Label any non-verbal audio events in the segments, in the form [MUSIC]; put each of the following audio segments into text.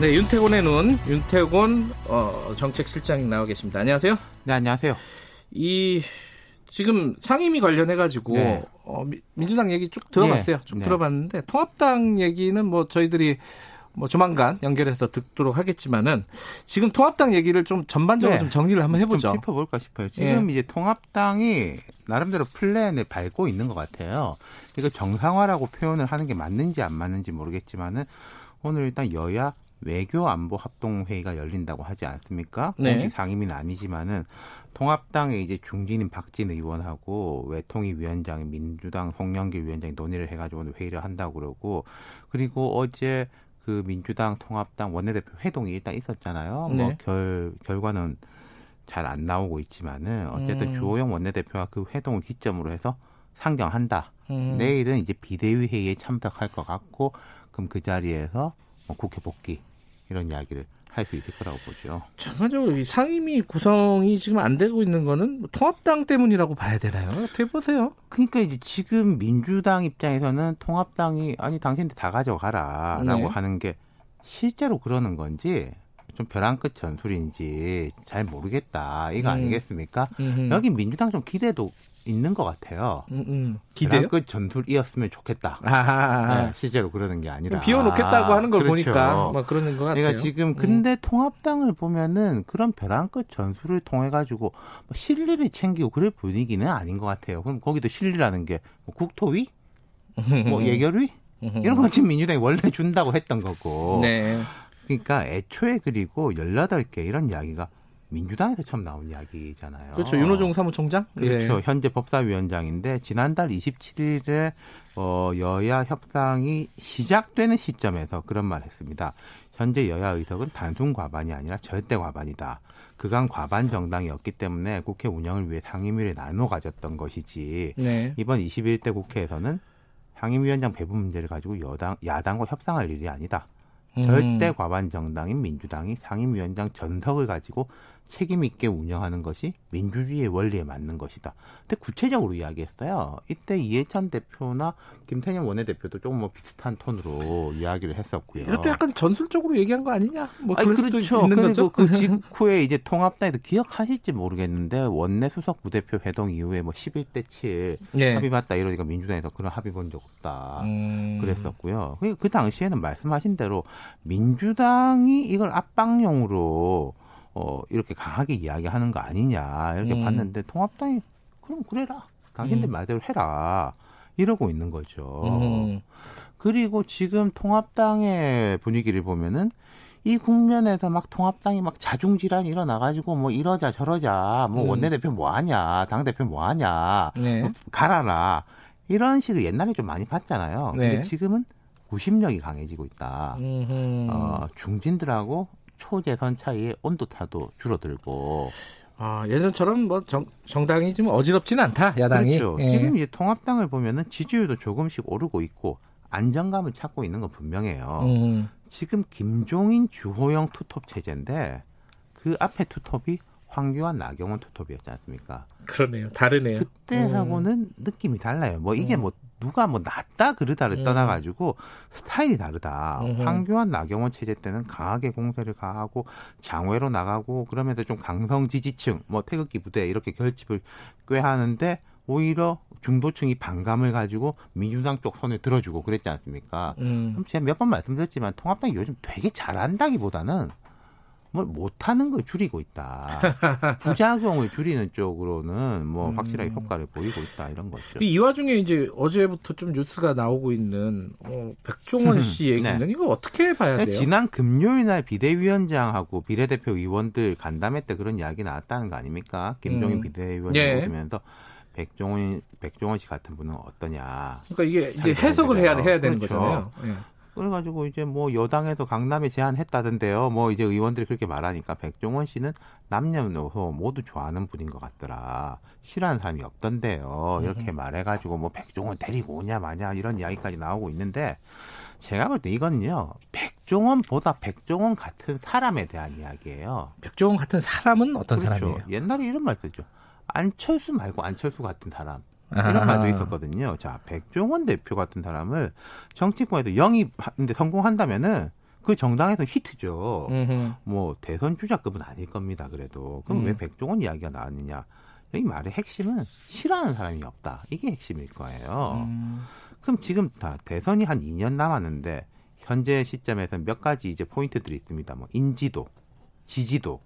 네, 윤태곤의 눈, 윤태곤 어, 정책실장이 나와 계십니다. 안녕하세요. 네, 안녕하세요. 이 지금 상임위 관련해 가지고 네. 어, 미- 민주당 얘기 쭉 들어봤어요. 네. 쭉 네. 들어봤는데 통합당 얘기는 뭐 저희들이 뭐 조만간 연결해서 듣도록 하겠지만은 지금 통합당 얘기를 좀 전반적으로 네. 좀 정리를 한번 해보죠. 좀 짚어볼까 싶어요. 지금 이제 통합당이 나름대로 플랜을 밟고 있는 것 같아요. 이거 정상화라고 표현을 하는 게 맞는지 안 맞는지 모르겠지만은 오늘 일단 여야 외교 안보 합동 회의가 열린다고 하지 않습니까? 네. 공식 상임위는 아니지만은 통합당의 이제 중진인 박진 의원하고 외통위 위원장인 민주당 송영길 위원장이 논의를 해가지고 오늘 회의를 한다고 그러고 그리고 어제 그 민주당 통합당 원내대표 회동이 일단 있었잖아요. 네. 뭐 결 결과는 잘 안 나오고 있지만은 어쨌든 음. 주호영 원내대표가 그 회동을 기점으로 해서 상정한다. 음. 내일은 이제 비대위 회의에 참석할 것 같고 그럼 그 자리에서 뭐 국회 복귀 이런 이야기를 할 수 있을 거라고 보죠. 전반적으로 이 상임위 구성이 지금 안 되고 있는 거는 뭐 통합당 때문이라고 봐야 되나요? 어떻게 보세요? 그러니까 이제 지금 민주당 입장에서는 통합당이 아니 당신들 다 가져가라라고 네. 하는 게 실제로 그러는 건지 좀 벼랑 끝 전술인지 잘 모르겠다 이거 음. 아니겠습니까? 음흠. 여기 민주당 좀 기대도 있는 것 같아요. 음, 음. 기대요? 끝 전술이었으면 좋겠다. 아하. 네, 실제로 그러는 게 아니라 비워놓겠다고 하는 걸 그렇죠. 보니까 뭐 그러는 것 같아요. 그러니까 지금 근데 통합당을 보면은 그런 벼랑 끝 전술을 통해 가지고 뭐 실리를 챙기고 그럴 분위기는 아닌 것 같아요. 그럼 거기도 실리라는 게 뭐 국토위, 뭐 [LAUGHS] 예결위 이런 거 지금 민주당이 원래 준다고 했던 거고. 네. 그러니까 애초에 그리고 18개 이런 이야기가 민주당에서 처음 나온 이야기잖아요. 그렇죠. 윤호중 사무총장? 그렇죠. 예. 현재 법사위원장인데 지난달 27일에 어, 여야 협상이 시작되는 시점에서 그런 말 했습니다. 현재 여야 의석은 단순 과반이 아니라 절대 과반이다. 그간 과반 정당이었기 때문에 국회 운영을 위해 상임위를 나눠 가졌던 것이지 네. 이번 21대 국회에서는 상임위원장 배분 문제를 가지고 여당 야당과 협상할 일이 아니다. 음. 절대 과반 정당인 민주당이 상임위원장 전석을 가지고 책임 있게 운영하는 것이 민주주의의 원리에 맞는 것이다. 근데 구체적으로 이야기했어요. 이때 이해찬 대표나 김태년 원내대표도 조금 뭐 비슷한 톤으로 이야기를 했었고요. 이것도 약간 전술적으로 얘기한 거 아니냐? 뭐 아니, 그렇죠. 있는 거죠. 그 직후에 이제 통합당에서 기억하실지 모르겠는데 원내 수석 부대표 회동 이후에 뭐 11대 7 예. 합의 봤다 이러니까 민주당에서 그런 합의 본 적 없다. 음. 그랬었고요. 그, 그 당시에는 말씀하신 대로 민주당이 이걸 압박용으로 어, 이렇게 강하게 이야기하는 거 아니냐 이렇게 음. 봤는데 통합당이 그럼 그래라. 당신들 음. 말대로 해라. 이러고 있는 거죠. 음. 그리고 지금 통합당의 분위기를 보면은 이 국면에서 막 통합당이 막 자중질환이 일어나가지고 뭐 이러자 저러자 뭐 음. 원내대표 뭐 하냐 당 대표 뭐 하냐 네. 뭐 갈아라 이런 식을 옛날에 좀 많이 봤잖아요. 네. 근데 지금은 구심력이 강해지고 있다. 음흠. 어, 중진들하고 초재선 차이의 온도차도 줄어들고 아, 예전처럼 뭐 정, 정당이 좀 어지럽지는 않다. 야당이. 그렇죠. 예. 지금 이제 통합당을 보면은 지지율도 조금씩 오르고 있고 안정감을 찾고 있는 건 분명해요. 음. 지금 김종인 주호영 투톱 체제인데 그 앞에 투톱이 황교안 나경원 투톱이었지 않습니까? 그러네요. 다르네요. 그때하고는 느낌이 달라요. 뭐 이게 음. 뭐 누가 뭐 낫다 그르다를 음. 떠나 가지고 스타일이 다르다. 음흠. 황교안 나경원 체제 때는 강하게 공세를 가하고 장외로 나가고 그러면서 좀 강성 지지층 뭐 태극기 부대 이렇게 결집을 꽤 하는데 오히려 중도층이 반감을 가지고 민주당 쪽 손을 들어주고 그랬지 않습니까? 음. 그럼 제가 몇 번 말씀드렸지만 통합당이 요즘 되게 잘한다기보다는 뭘 못하는 걸 줄이고 있다. [LAUGHS] 부작용을 줄이는 쪽으로는 뭐 음. 확실하게 효과를 보이고 있다 이런 거죠. 이 와중에 이제 어제부터 좀 뉴스가 나오고 있는 어, 백종원 씨 [LAUGHS] 얘기는 네. 이거 어떻게 봐야 돼요? 지난 금요일 날 비대위원장하고 비례대표 의원들 간담회 때 그런 이야기 나왔다는 거 아닙니까? 김종인 음. 비대위원장 예. 오시면서 백종원 백종원 씨 같은 분은 어떠냐? 그러니까 이게 이제 잘 해석을 해야. 해야 되는 그렇죠. 거잖아요. 예. 그래가지고 이제 뭐 여당에서 강남에 제안했다던데요. 뭐 이제 의원들이 그렇게 말하니까 백종원 씨는 남녀노소 모두 좋아하는 분인 것 같더라. 싫어하는 사람이 없던데요. 이렇게 말해가지고 뭐 백종원 데리고 오냐 마냐 이런 이야기까지 나오고 있는데 제가 볼 때 이거는요. 백종원보다 백종원 같은 사람에 대한 이야기예요. 백종원 같은 사람은 어떤 그렇죠. 사람이에요? 옛날에 이런 말 쓰죠. 안철수 말고 안철수 같은 사람. 이런 아하. 말도 있었거든요. 자, 백종원 대표 같은 사람을 정치권에도 영입하는데 성공한다면은 그 정당에서 히트죠. 음흠. 뭐 대선 주자급은 아닐 겁니다. 그래도 그럼 음. 왜 백종원 이야기가 나왔느냐? 이 말의 핵심은 싫어하는 사람이 없다. 이게 핵심일 거예요. 음. 그럼 지금 다 대선이 한 2년 남았는데 현재 시점에서 몇 가지 이제 포인트들이 있습니다. 뭐 인지도, 지지도,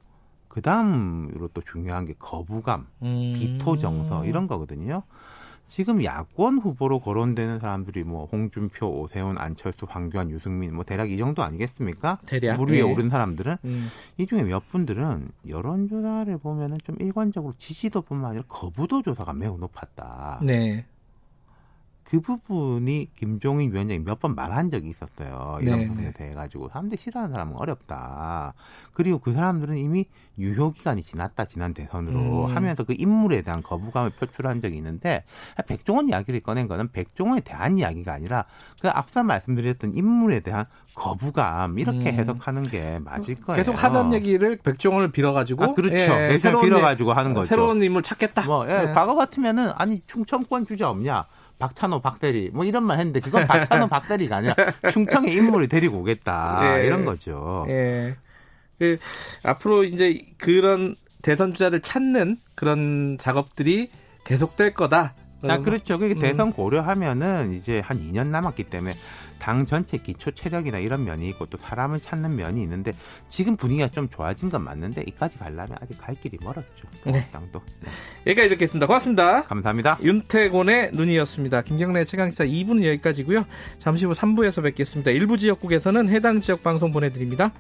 그 다음으로 또 중요한 게 거부감, 음. 비토 정서 이런 거거든요. 지금 야권 후보로 거론되는 사람들이 뭐 홍준표, 오세훈, 안철수, 황교안, 유승민 뭐 대략 이 정도 아니겠습니까? 대략, 물 위에 예. 오른 사람들은 음. 이 중에 몇 분들은 여론조사를 보면은 좀 일관적으로 지지도뿐만 아니라 거부도 조사가 매우 높았다. 네. 그 부분이 김종인 위원장이 몇 번 말한 적이 있었어요. 이런 네, 부분에 네. 대해 가지고 사람들이 싫어하는 사람은 어렵다. 그리고 그 사람들은 이미 유효 기간이 지났다 지난 대선으로 음. 하면서 그 인물에 대한 거부감을 표출한 적이 있는데 백종원 이야기를 꺼낸 거는 백종원에 대한 이야기가 아니라 그 앞서 말씀드렸던 인물에 대한 거부감 이렇게 음. 해석하는 게 맞을 거예요. 계속 하던 얘기를 백종원을 빌어가지고 아, 그렇죠. 예, 새로운 빌어가지고 하는 거죠. 새로운 인물 찾겠다. 뭐, 예, 예. 과거 같으면은, 아니, 충청권 주자 없냐? 박찬호, 박대리, 뭐 이런 말 했는데, 그건 박찬호, [LAUGHS] 박대리가 아니라 충청의 인물을 데리고 오겠다. 예. 이런 거죠. 예. 그 앞으로 이제 그런 대선 주자를 찾는 그런 작업들이 계속될 거다. 아, 그렇죠. 그게 음. 대선 고려하면은 이제 한 2년 남았기 때문에 당 전체 기초 체력이나 이런 면이 있고 또 사람을 찾는 면이 있는데 지금 분위기가 좀 좋아진 건 맞는데 이까지 가려면 아직 갈 길이 멀었죠. 네. 당도. 네. 여기까지 듣겠습니다. 고맙습니다. 감사합니다. 윤태곤의 눈이었습니다. 김경래 최강시사 2부는 여기까지고요. 잠시 후 3부에서 뵙겠습니다. 일부 지역국에서는 해당 지역 방송 보내드립니다.